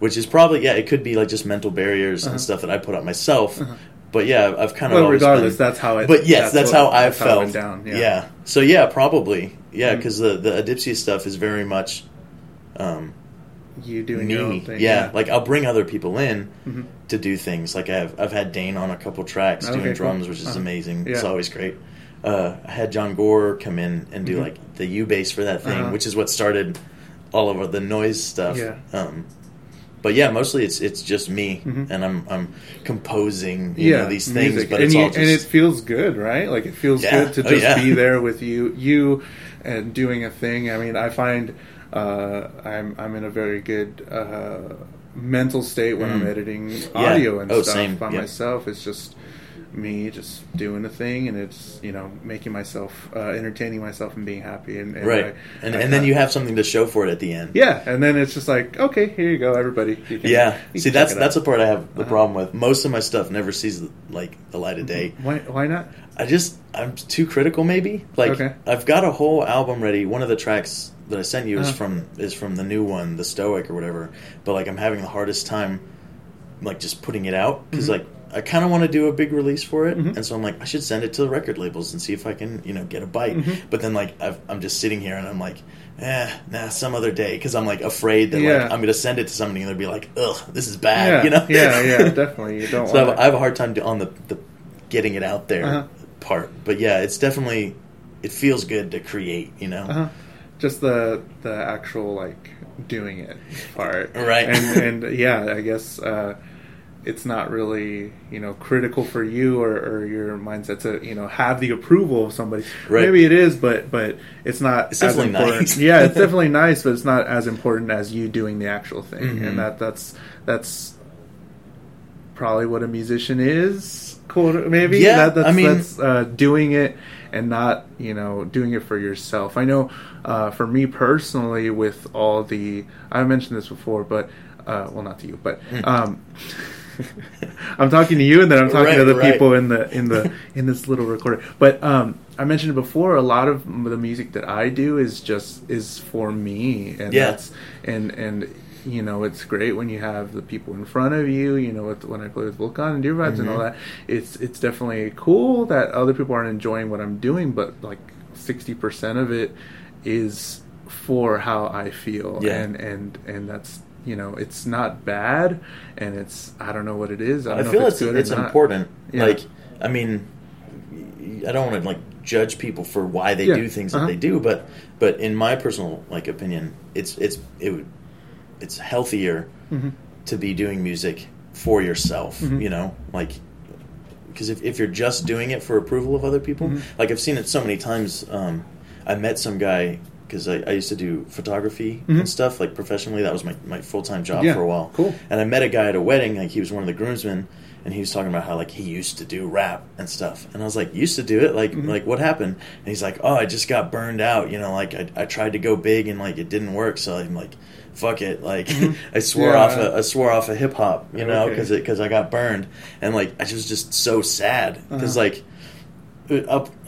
Which is probably yeah it could be like just mental barriers and stuff that i put up myself but yeah i've kind of Well, regardless, been- that's how it. but yes, that's, what- how I that's how felt. went down. yeah. Yeah. So yeah, probably. Yeah, because the the Adipsia stuff is very much um, you doing me. your own thing. yeah. like I'll bring other people in Mhm. to do things. Like I've I've had Dane on a couple tracks Okay, doing cool. drums, which is Uh-huh. amazing. It's always great. Uh, I had John Gore come in and do Mhm. like the U bass for that thing, Uh-huh. which is what started all of the noise stuff. Yeah. Um, but yeah, mostly it's it's just me, Mhm. and I'm I'm composing you yeah, know, these things, music. but and it's you, all just and it feels good, right? Like it feels Yeah. good to Oh, just yeah. be there with you, you, and doing a thing. I mean, I find uh, I'm I'm in a very good uh, mental state when I'm Mm. editing audio and Oh, stuff same. by myself. It's just me just doing a thing, and it's you know making myself uh, entertaining myself and being happy, and, and right, I- and I- and then you have something to show for it at the end. yeah, and then it's just like okay, here you go, everybody. You can- Yeah. See, that's that's the part I have the Uh-huh. problem with. Most of my stuff never sees like the light of day. Why why not? I just I'm too critical. Maybe like Okay. I've got a whole album ready. One of the tracks that I sent you is Uh-huh. from is from the new one, the Stoic or whatever. But like I'm having the hardest time like just putting it out because Mhm. like I kind of want to do a big release for it, Mhm. and so I'm like I should send it to the record labels and see if I can you know get a bite. Mhm. But then like I've, I'm just sitting here and I'm like. Eh, nah, some other day because I'm like afraid that Yeah. like I'm gonna send it to somebody and they'll be like, "Ugh, this is bad," yeah, (laughs) you know? yeah, yeah, definitely. You don't (laughs) so I have, I have a hard time on the, the getting it out there Uh-huh. part. But yeah, it's definitely it feels good to create, you know. uh-huh. just the the actual like doing it part, Right. And and yeah, I guess uh, it's not really you know critical for you or, or your mindset to you know have the approval of somebody. Right. Maybe it is, but but it's not. It's as important. nice. (laughs) yeah, it's definitely nice, but it's not as important as you doing the actual thing, Mhm. and that that's that's probably what a musician is. Quote maybe. Yeah, that, that's, I mean- that's uh, doing it and not you know doing it for yourself. I know uh, for me personally, with all the I mentioned this before, but uh, well, not to you, but um, I'm talking to you, and then I'm talking to the right. people in the in the (laughs) in this little recorder. But um, I mentioned before. A lot of the music that I do is just is for me, and Yeah. that's and and you know it's great when you have the people in front of you. You know, with, when I play with Vulcan and Deer Vibes and all Mhm. that, it's it's definitely cool that other people aren't enjoying what I'm doing, but like sixty percent of it is for how I feel, Yeah. and and and that's. You know, it's not bad, and it's I don't know what it is. I, I, don't know feel if it's it's not. important. Yeah. Like, I mean, I don't want to like judge people for why they Yeah, do things uh-huh. that they do, but but in my personal like opinion, it's it's it would it's healthier Mhm. to be doing music for yourself. Mhm. You know, like because if, if you're just doing it for approval of other people, Mhm. like I've seen it so many times. Um, I met some guy because I, I used to do photography and stuff like professionally. That was my, my full time job Mm-hmm. Yeah, for a while. cool. And I met a guy at a wedding. Like he was one of the groomsmen, and he was talking about how like he used to do rap and stuff. And I was like, used to do it? Like Mm-hmm. like what happened? And he's like, oh, I just got burned out. You know, like I, I tried to go big and like it didn't work. So I'm like. Fuck it! Like (laughs) I swore Mm-hmm. Yeah. off, a, I swore off a hip hop, you know, Okay. because because I got burned, and like I was just so sad because Uh-huh. like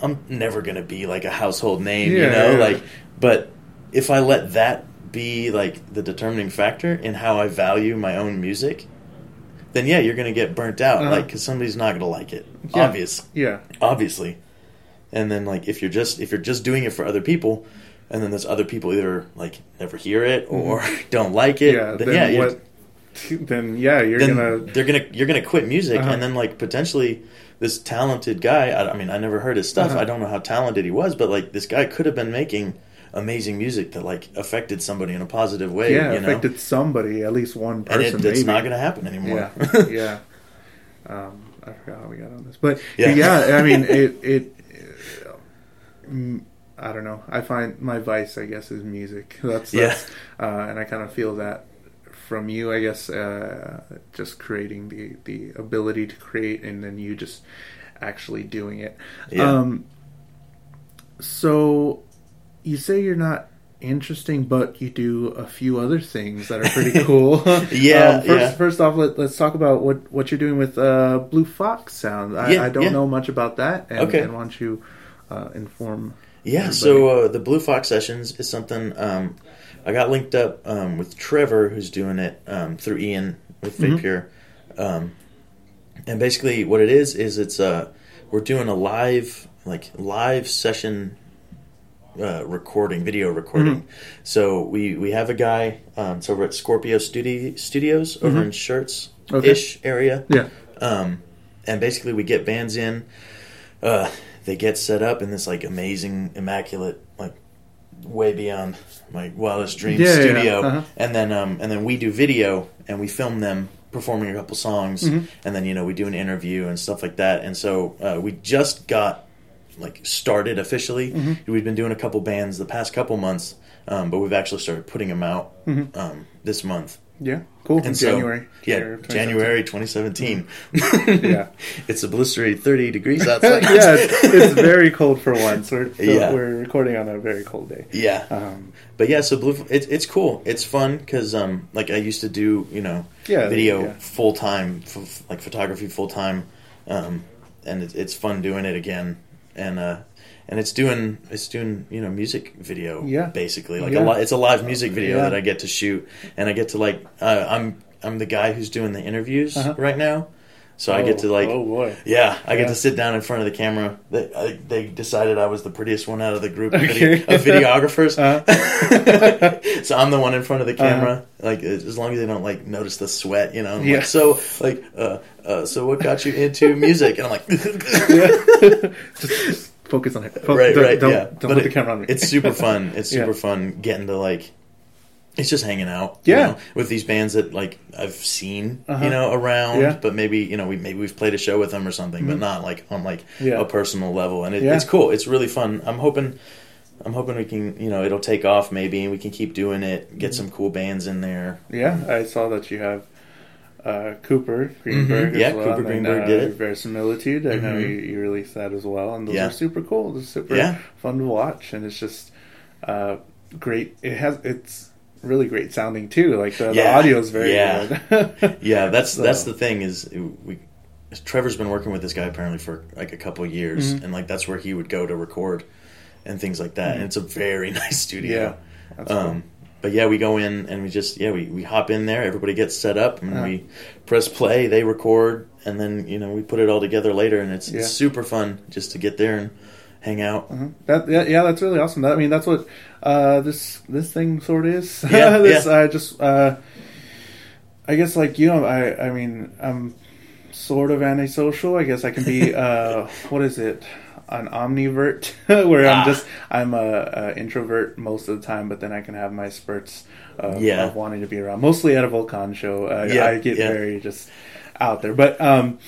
I'm never gonna be like a household name, you Yeah, know. yeah. Like, but if I let that be like the determining factor in how I value my own music, then yeah, you're gonna get burnt out, Uh-huh. like because somebody's not gonna like it. Yeah. Obvious, Yeah. obviously. And then like if you're just if you're just doing it for other people, and then there's other people either like never hear it or (laughs) don't like it, Mm-hmm. Yeah. then, Then yeah, you're- what? (laughs) Then yeah, you're then gonna. they're gonna you're gonna quit music, Uh-huh. and then like potentially this talented guy. I, I mean, I never heard his stuff. Uh-huh. I don't know how talented he was, but like this guy could have been making amazing music that like affected somebody in a positive way. yeah, you know? affected somebody, at least one and person. it, it's maybe. not gonna happen anymore. Yeah, (laughs) yeah. Um, I forgot how we got on this, but Yeah. yeah, I mean, (laughs) it. It. mm, I don't know. I find my vice, I guess, is music. (laughs) That's, Yeah. uh, and I kind of feel that from you. I guess uh, just creating the the ability to create, and then you just actually doing it. Yeah. Um, so you say you're not interesting, but you do a few other things that are pretty cool. (laughs) Yeah, Um, first, yeah. first off, let, let's talk about what, what you're doing with uh, Blue Fox Sound. I, Yeah, I don't yeah. know much about that, and, Okay. and why don't you uh, inform? Yeah, everybody? so uh, the Blue Fox Sessions is something um, I got linked up um, with Trevor, who's doing it um, through Ian with Fake Mhm. Pure. Um, and basically, what it is is it's uh, we're doing a live like live session uh, recording, video recording. So we we have a guy. Um, it's over at Scorpio Studi- Studios over in Schertz ish area. yeah, Um, and basically, we get bands in. Uh, they get set up in this like amazing, immaculate, like way beyond my wildest dreams Yeah, yeah, studio. uh-huh. And then, um, and then we do video and we film them performing a couple songs, Mm-hmm. and then you know we do an interview and stuff like that. And so uh, we just got like started officially. Mm-hmm. We've been doing a couple bands the past couple months, um, but we've actually started putting them out um, this month. yeah, cool. And so- January, yeah, January, January 2017. (laughs) Yeah. (laughs) it's a blistery 30 degrees (laughs) outside. yeah, it's, it's very cold for once. We're Yeah. we're recording on a very cold day. yeah. Um, But yeah, so blue, it, it's cool. It's fun because um, like I used to do, you know, Yeah, video yeah. full time, f- like photography full time, um, and it, it's fun doing it again. And uh, and it's doing it's doing you know music video, Yeah. basically like Yeah. a li- it's a live music video Yeah. that I get to shoot, and I get to like uh, I'm I'm the guy who's doing the interviews Uh-huh. right now, so I get to like oh boy, Yeah, I get to sit down in front of the camera. They, I, they decided I was the prettiest one out of the group of, Okay. (laughs) video, of videographers. Uh-huh. (laughs) so I'm the one in front of the camera. Like as long as they don't like notice the sweat, you know. I'm Yeah. Like, so like, uh, uh, so what got you into (laughs) music? And I'm like, just, focus on it. Fo- right, don't, right, Don't, yeah. don't But put it- the camera on me. it's super fun. It's Yeah. super fun getting to like. It's just hanging out, you Yeah. know, with these bands that like I've seen, Uh-huh. you know, around, Yeah. Mm-hmm. but maybe you know we maybe we've played a show with them or something, but not like on like Yeah. a personal level, and it, Yeah. it's cool. It's really fun. I'm hoping, I'm hoping we can, you know, it'll take off maybe, and we can keep doing it. Mm-hmm. Get some cool bands in there. Yeah, I saw that you have uh, Cooper Greenberg. Mhm. Yeah, well, Cooper Greenberg uh, did it. Verisimilitude. I know Mhm. you, you released that as well, and those are super cool. They're super fun to watch, and it's just uh, great. It has it's really great sounding too. Like the, the audio is very Yeah. good. (laughs) Yeah, that's So- that's the thing is we. Trevor's been working with this guy apparently for like a couple of years, Mhm. and like that's where he would go to record and things like that. And it's a very (laughs) nice studio. yeah, that's cool. Um, but yeah, we go in and we just yeah we, we hop in there. Everybody gets set up and Uh-huh. we press play. They record and then you know we put it all together later, and it's, Yeah. it's super fun just to get there and hang out. Uh-huh. That yeah, yeah, that's really awesome. That, I mean, that's what uh, this this thing sort of is. (laughs) Yeah, this yeah. uh, just uh, I guess like you know, I I mean, I'm sort of antisocial. I guess I can be (laughs) uh, what is it? An omnivert, (laughs) where Ah. I'm just I'm a, a introvert most of the time, but then I can have my spurts of, Yeah. of wanting to be around. Mostly at a Volcan show, uh, Yeah, I get very just out there. But um,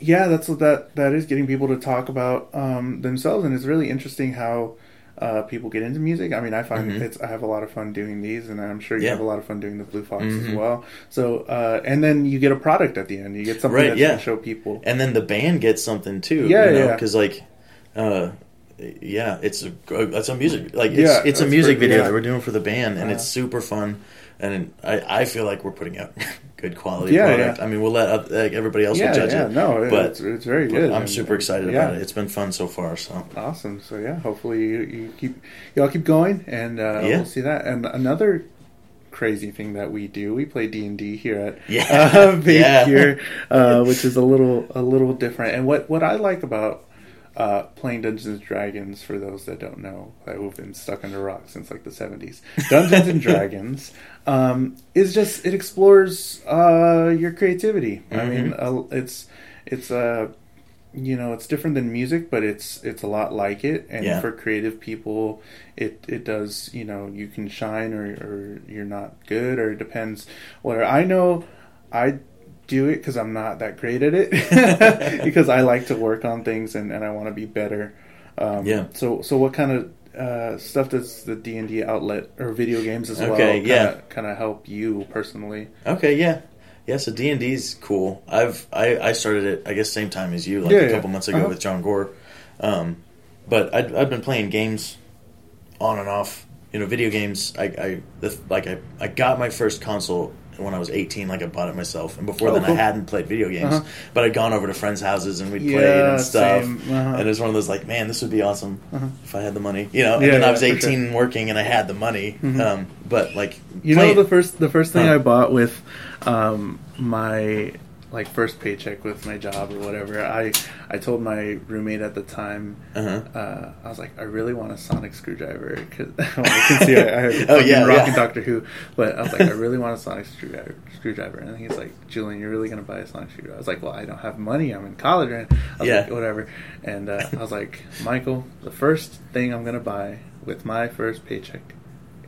yeah, that's what that that is getting people to talk about um, themselves, and it's really interesting how uh, people get into music. I mean, I find it's I have a lot of fun doing these, and I'm sure you Mm-hmm. Yeah. have a lot of fun doing the Blue Fox as Mhm. well. So, uh, and then you get a product at the end. You get something Right, that yeah. can show people. and then the band gets something too. Yeah, you know? yeah. Because like, uh, yeah, it's a it's a music like it's Yeah, it's a music pretty- video yeah. that we're doing for the band, and it's Uh-huh. super fun. And I, I feel like we're putting out (laughs) good quality Yeah, product. yeah. I mean, we'll let like, everybody else yeah, will judge yeah, it. no, but- it's, it's very good. I'm super excited about it. It's been fun so far. So Awesome. So yeah, hopefully you, you keep y'all keep going, and uh, we'll see that. And another crazy thing that we do, we play D and D here at Yeah. (laughs) uh, Yeah. here, uh, (laughs) which is a little a little different. And what what I like about uh, playing Dungeons and Dragons, for those that don't know, who've been stuck under rocks since like the seventies, Dungeons and (laughs) Dragons um, is just it explores uh, your creativity. I Mhm. mean, uh, it's it's uh, you know it's different than music, but it's it's a lot like it. And Yeah. for creative people, it it does you know you can shine or or you're not good or it depends. Where I know I do it because I'm not that great at it (laughs) (laughs) because I like to work on things and, and I want to be better. Um, Yeah. So so what kind of uh, stuff does the D and D outlet or video games as well Okay, yeah. kind of help you personally? okay, yeah. Yeah, so D and D's cool. I've I, I started it I guess same time as you, like Yeah, a yeah. couple months ago Uh-huh. with John Gore. Um, but I'd, I've been playing games on and off. You know, video games. I, I the, like I, I got my first console when I was 18. Like I bought it myself, and before Oh, then cool. I hadn't played video games. Uh-huh. But I'd gone over to friends' houses and we'd Yeah, played and stuff. Uh-huh. And it was one of those like, man, this would be awesome Uh-huh. if I had the money. You know, and Yeah, then I was 18 sure. working, and I had the money. Mhm. Um, but like, You know the first the first thing. I bought with um, my like first paycheck with my job or whatever. I I told my roommate at the time. Uh-huh. Uh, I was like, I really want a sonic screwdriver because (laughs) I (laughs) can see I, I have Oh, yeah, rocking yeah. Doctor Who, but I was like, I (laughs) really want a sonic screwdriver. Screwdriver, and he's like, Julian, you're really gonna buy a sonic screwdriver? I was like, Well, I don't have money. I'm in college, and I was Yeah. like, whatever. And uh, I was like, Michael, the first thing I'm gonna buy with my first paycheck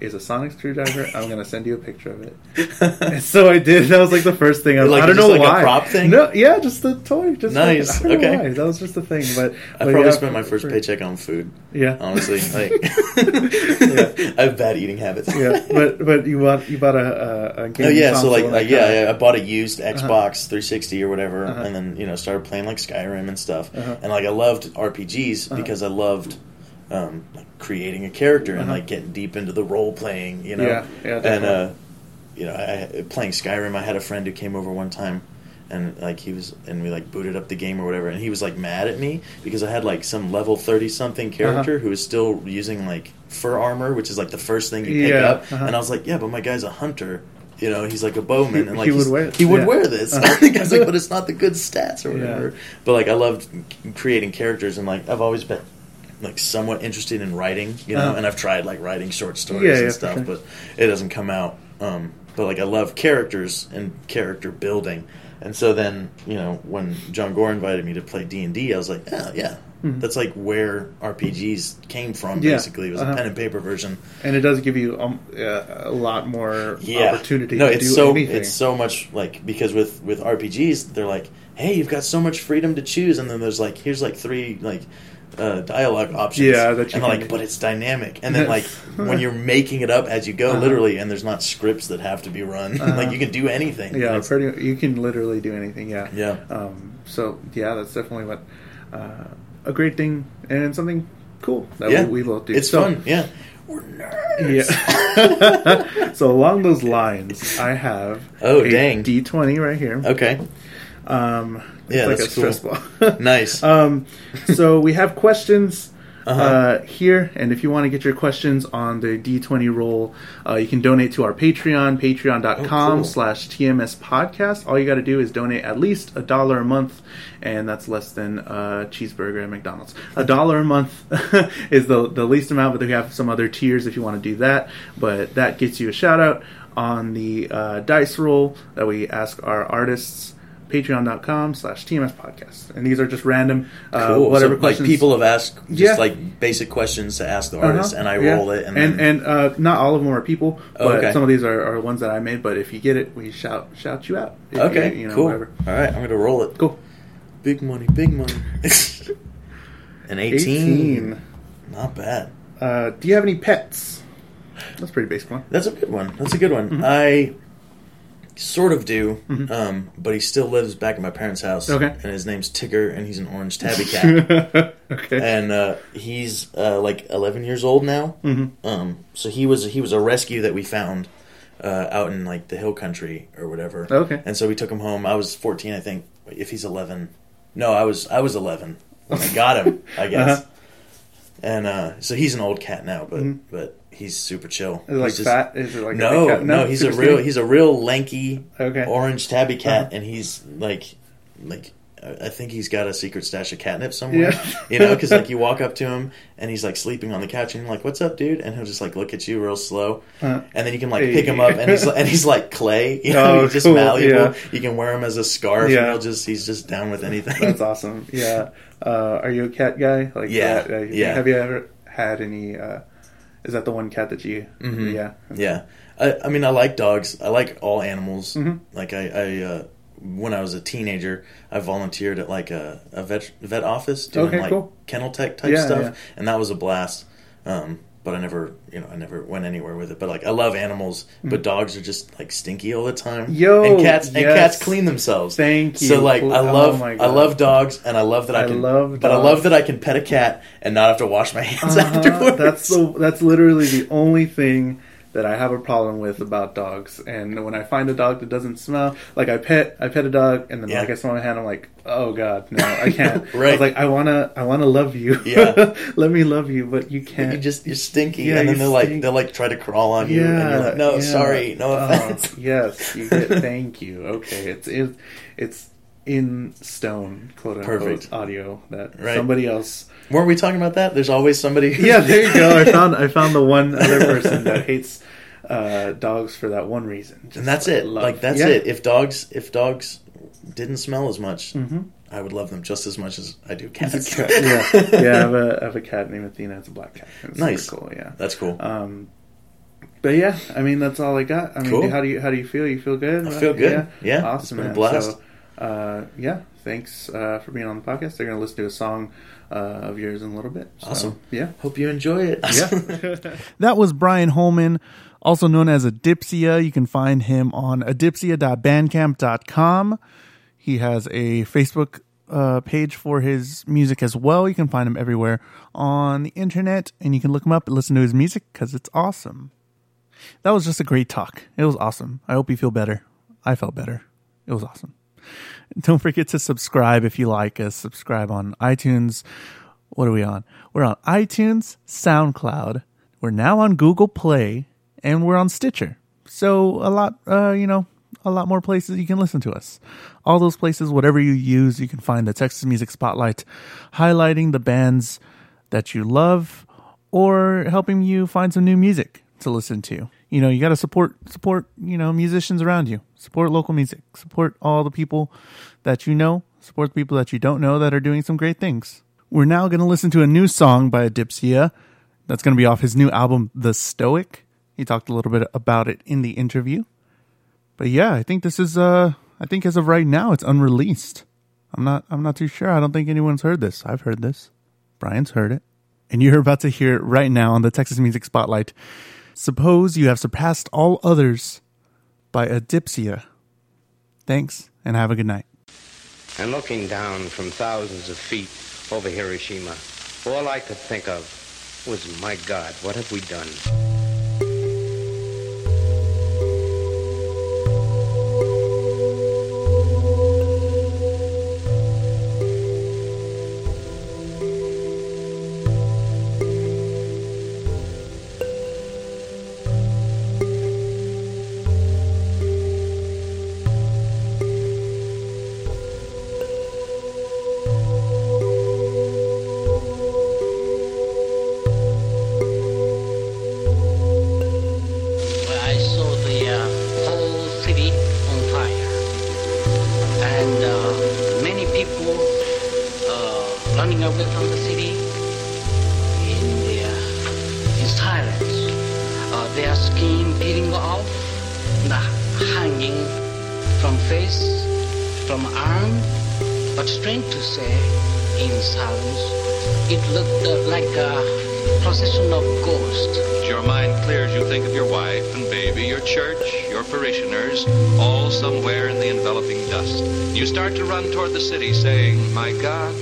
is a sonic screwdriver. I'm gonna send you a picture of it. (laughs) And so I did. That was like the first thing. I, Like, I don't know like a why. prop thing? No, yeah, just the toy. Just Nice, know okay. why. That was just the thing. But I but probably yeah, spent my first for- paycheck on food. Yeah, Honestly, (laughs) like Yeah. (laughs) I have bad eating habits. yeah. But but you bought you bought a a, game. Oh yeah, so like, like yeah, yeah, I bought a used Uh-huh. Xbox 360 or whatever, Uh-huh. and then you know started playing like Skyrim and stuff, Uh-huh. and like I loved RPGs Uh-huh. because I loved um, like creating a character and Uh-huh. like getting deep into the role playing, you know. Yeah, yeah, and uh, you know, I, playing Skyrim, I had a friend who came over one time. And like he was, and we like booted up the game or whatever, and he was like mad at me because I had like some level thirty something character Uh-huh. who was still using like fur armor, which is like the first thing you pick Yeah, up. uh-huh. And I was like, yeah, but my guy's a hunter. You know, he's like a bowman, and (laughs) like he would wear he would yeah. wear this. Uh-huh. (laughs) I was like, but it's not the good stats or whatever. But like, I loved creating characters, and like, I've always been like somewhat interested in writing, you know. Uh-huh. And I've tried like writing short stories Yeah, yeah, and for stuff, sure. but it doesn't come out. Um, but like, I love characters and character building. And so then, you know, when John Gore invited me to play D and I was like, yeah, yeah, Mhm. that's like where RPGs came from. Yeah, Basically, it was uh-huh. a pen and paper version. and it does give you um, uh, a lot more yeah. opportunity. No, to it's do so anything. it's so much like because with with RPGs they're like, hey, you've got so much freedom to choose, and then there's like here's like three like uh, dialogue options. Yeah, that you and like, but it's dynamic, and then like (laughs) when you're making it up as you go, Uh-huh. literally, and there's not scripts that have to be run. (laughs) Uh-huh. like you can do anything. yeah, pretty. You can literally do anything. Yeah, Yeah. Um, so yeah, that's definitely what uh, a great thing and something cool that yeah, we, we both do. It's So- fun. Yeah, we're nerds. Yeah. (laughs) so along those lines, I have Oh, a dang. D twenty right here. Okay, Um, it's Yeah, like that's a cool. stress ball. (laughs) nice. Um, so we have questions uh Uh-huh. here, and if you want to get your questions on the D20 roll, uh, you can donate to our Patreon, patreon.com Oh, cool. slash TMS podcast. All you got to do is donate at least a dollar a month, and that's less than a cheeseburger at McDonald's. A dollar a month (laughs) is the, the least amount, but we have some other tiers if you want to do that. But that gets you a shout out on the uh, dice roll that we ask our artists patreon.com slash tms podcast and these are just random uh, cool. whatever so, like people have asked just Yeah. like basic questions to ask the Uh-huh, artist, and I yeah. roll it, and, and then, and uh, not all of them are people Oh, but okay. some of these are, are ones that i made but if you get it we shout shout you out okay, you, you know, cool. whatever. All right, I'm gonna roll it. cool Big money, big money. (laughs) An 18. 18 Not bad. Uh, do you have any pets? That's a pretty basic one. That's a good one. That's a good one. I sort of do, um, but he still lives back at my parents' house. Okay. And his name's Tigger, and he's an orange tabby cat. (laughs) okay. and uh, he's uh, like 11 years old now. Mm-hmm. Um, so he was he was a rescue that we found uh, out in like the hill country or whatever. Okay. And so we took him home. I was 14, I think. If he's 11, no, I was I was 11 when I got him. I (laughs) guess. Uh-huh. And uh, so he's an old cat now, but but he's super chill. Is it like He's just- fat? Is it like a no, cat? no, he's a real skinny? he's a real lanky Okay. orange tabby cat, Uh-huh. and he's like like I think he's got a secret stash of catnip somewhere. Yeah. you know, because like (laughs) you walk up to him and he's like sleeping on the couch, and you're like, "What's up, dude?" And he'll just like look at you real slow, Uh, and then you can like hey. pick him up, and he's and he's like clay. (laughs) You know, Oh, he's just cool, malleable. yeah. You can wear him as a scarf. Yeah. and he'll just he's just down with anything. That's awesome. Yeah. Uh, are you a cat guy? Like Yeah, uh, uh, yeah. Have you ever had any? Is that the one cat that you? Mhm. Yeah. Yeah, I, I mean, I like dogs. I like all animals. Mhm. Like I, I uh, when I was a teenager, I volunteered at like a, a vet vet office doing Okay, like cool. kennel tech type Yeah, stuff, yeah. and that was a blast. Um, but I never, you know, I never went anywhere with it. But like, I love animals, but dogs are just like stinky all the time. Mm. Yo, and cats and cats clean themselves. Thank you. So like, Oh I love, my I love dogs, and I love that I I can. love but I love that I can pet a cat and not have to wash my (laughs) hands Uh-huh. afterwards. That's the that's literally the only thing that I have a problem with about dogs. And when I find a dog that doesn't smell, like I pet I pet a dog, and then Yeah. like I smell my hand, I'm like, oh god, no, I (laughs) can't. I Right. was like, I wanna I wanna love you. Yeah. (laughs) Let me love you, but you can't. You just you're stinky, Yeah, and then they're like they'll like try to crawl on you, yeah, and you're like, no, yeah. sorry, no Oh, offense. (laughs) yes, you get. Thank you. Okay, it's it, it's in stone, quote unquote, Perfect. audio that Right. somebody else. Weren't we talking about that? There's always somebody. who- Yeah, there you go. I (laughs) found I found the one other person that hates uh, dogs for that one reason, Just and that's it. love. Like that's Yeah. it. If dogs if dogs didn't smell as much, Mhm. I would love them just as much as I do cats. cat. (laughs) Yeah, yeah. I have a, I have a cat named Athena. It's a black cat. It's Nice. cool. Yeah. That's cool. Um, but yeah, I mean that's all I got. I mean, Cool. how do you how do you feel? You feel good? I feel good. Yeah, it's awesome. blast. So, uh, yeah, thanks uh, for being on the podcast. They're gonna listen to a song uh, of yours in a little bit. So, Awesome. Yeah. Hope you enjoy it. Yeah. (laughs) (laughs) That was Brian Holman, also known as Adipsia. You can find him on adipsia.bandcamp.com. He has a Facebook uh, page for his music as well. You can find him everywhere on the internet, and you can look him up and listen to his music because it's awesome. That was just a great talk. It was awesome. I hope you feel better. I felt better. It was awesome. (laughs) Don't forget to subscribe if you like us. Subscribe on iTunes. What are we on? We're on iTunes, SoundCloud. We're now on Google Play, and we're on Stitcher. So a lot, uh, you know, a lot more places you can listen to us. All those places, whatever you use, you can find the Texas Music Spotlight, highlighting the bands that you love, or helping you find some new music to listen to. You know, you got to support support, you know, musicians around you. Support local music. Support all the people that you know. Support the people that you don't know that are doing some great things. We're now going to listen to a new song by Adipsia that's going to be off his new album The Stoic. He talked a little bit about it in the interview. But yeah, I think this is uh I think as of right now it's unreleased. I'm not I'm not too sure. I don't think anyone's heard this. I've heard this. Brian's heard it. And you're about to hear it right now on the Texas Music Spotlight. Suppose you have surpassed all others by Adipsia. Thanks and have a good night. And looking down from thousands of feet over Hiroshima, all I could think of was, my God, what have we done? Running away from the city in the, in silence. Uh, their skin peeling off, the hanging from face, from arm, but strange to say, in silence, it looked uh, like a procession of ghosts. Your mind clears, you think of your wife and baby, your church, your parishioners, all somewhere in the enveloping dust. You start to run toward the city saying, My God,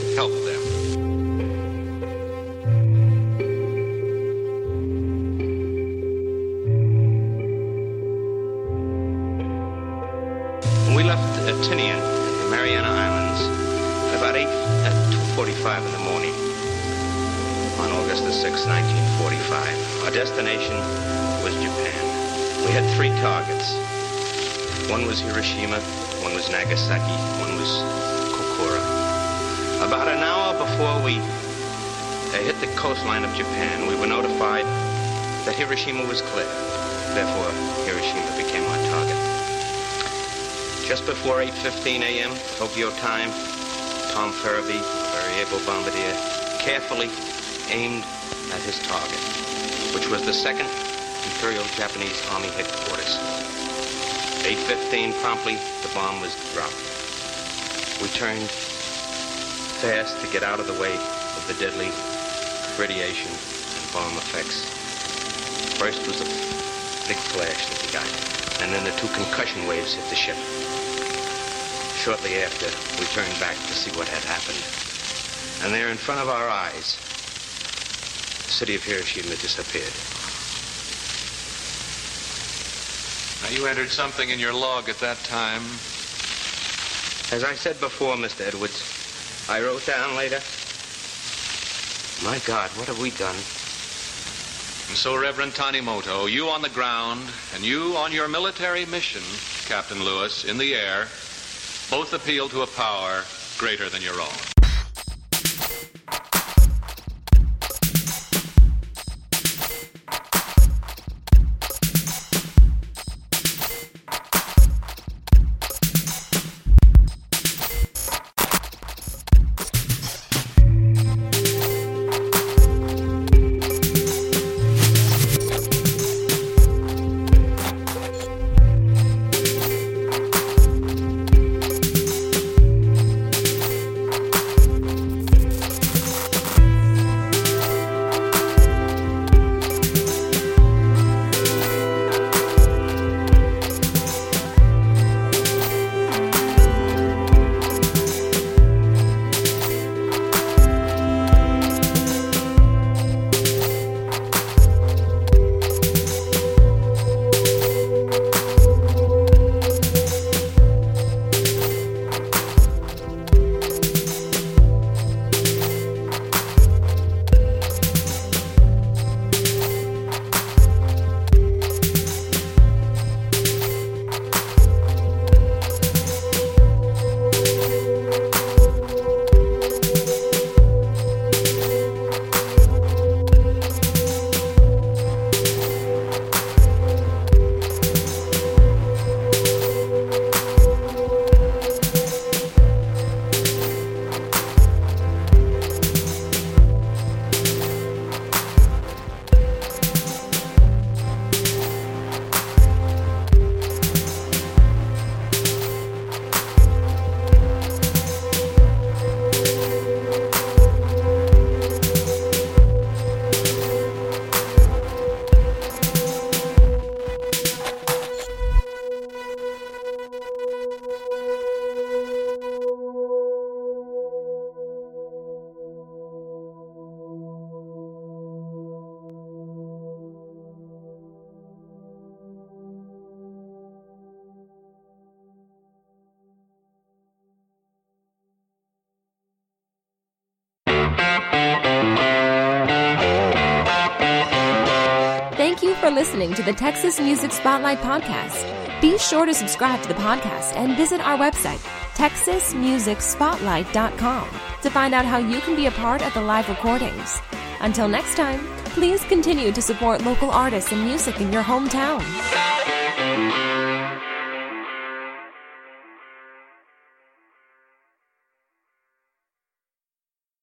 hit the coastline of Japan, we were notified that Hiroshima was clear. Therefore, Hiroshima became our target. Just before 8.15 a.m., Tokyo time, Tom a very able bombardier, carefully aimed at his target, which was the 2nd Imperial Japanese Army headquarters. 8.15 promptly, the bomb was dropped. We turned fast to get out of the way of the deadly radiation and bomb effects. First was the big flash that we got, and then the two concussion waves hit the ship. Shortly after, we turned back to see what had happened. And there in front of our eyes, the city of Hiroshima disappeared. Now, you entered something in your log at that time. As I said before, Mr. Edwards, I wrote down later, my God, what have we done? And so, Reverend Tanimoto, you on the ground and you on your military mission, Captain Lewis, in the air, both appeal to a power greater than your own. Listening to the Texas Music Spotlight Podcast. Be sure to subscribe to the podcast and visit our website, texasmusicspotlight.com, to find out how you can be a part of the live recordings. Until next time, please continue to support local artists and music in your hometown.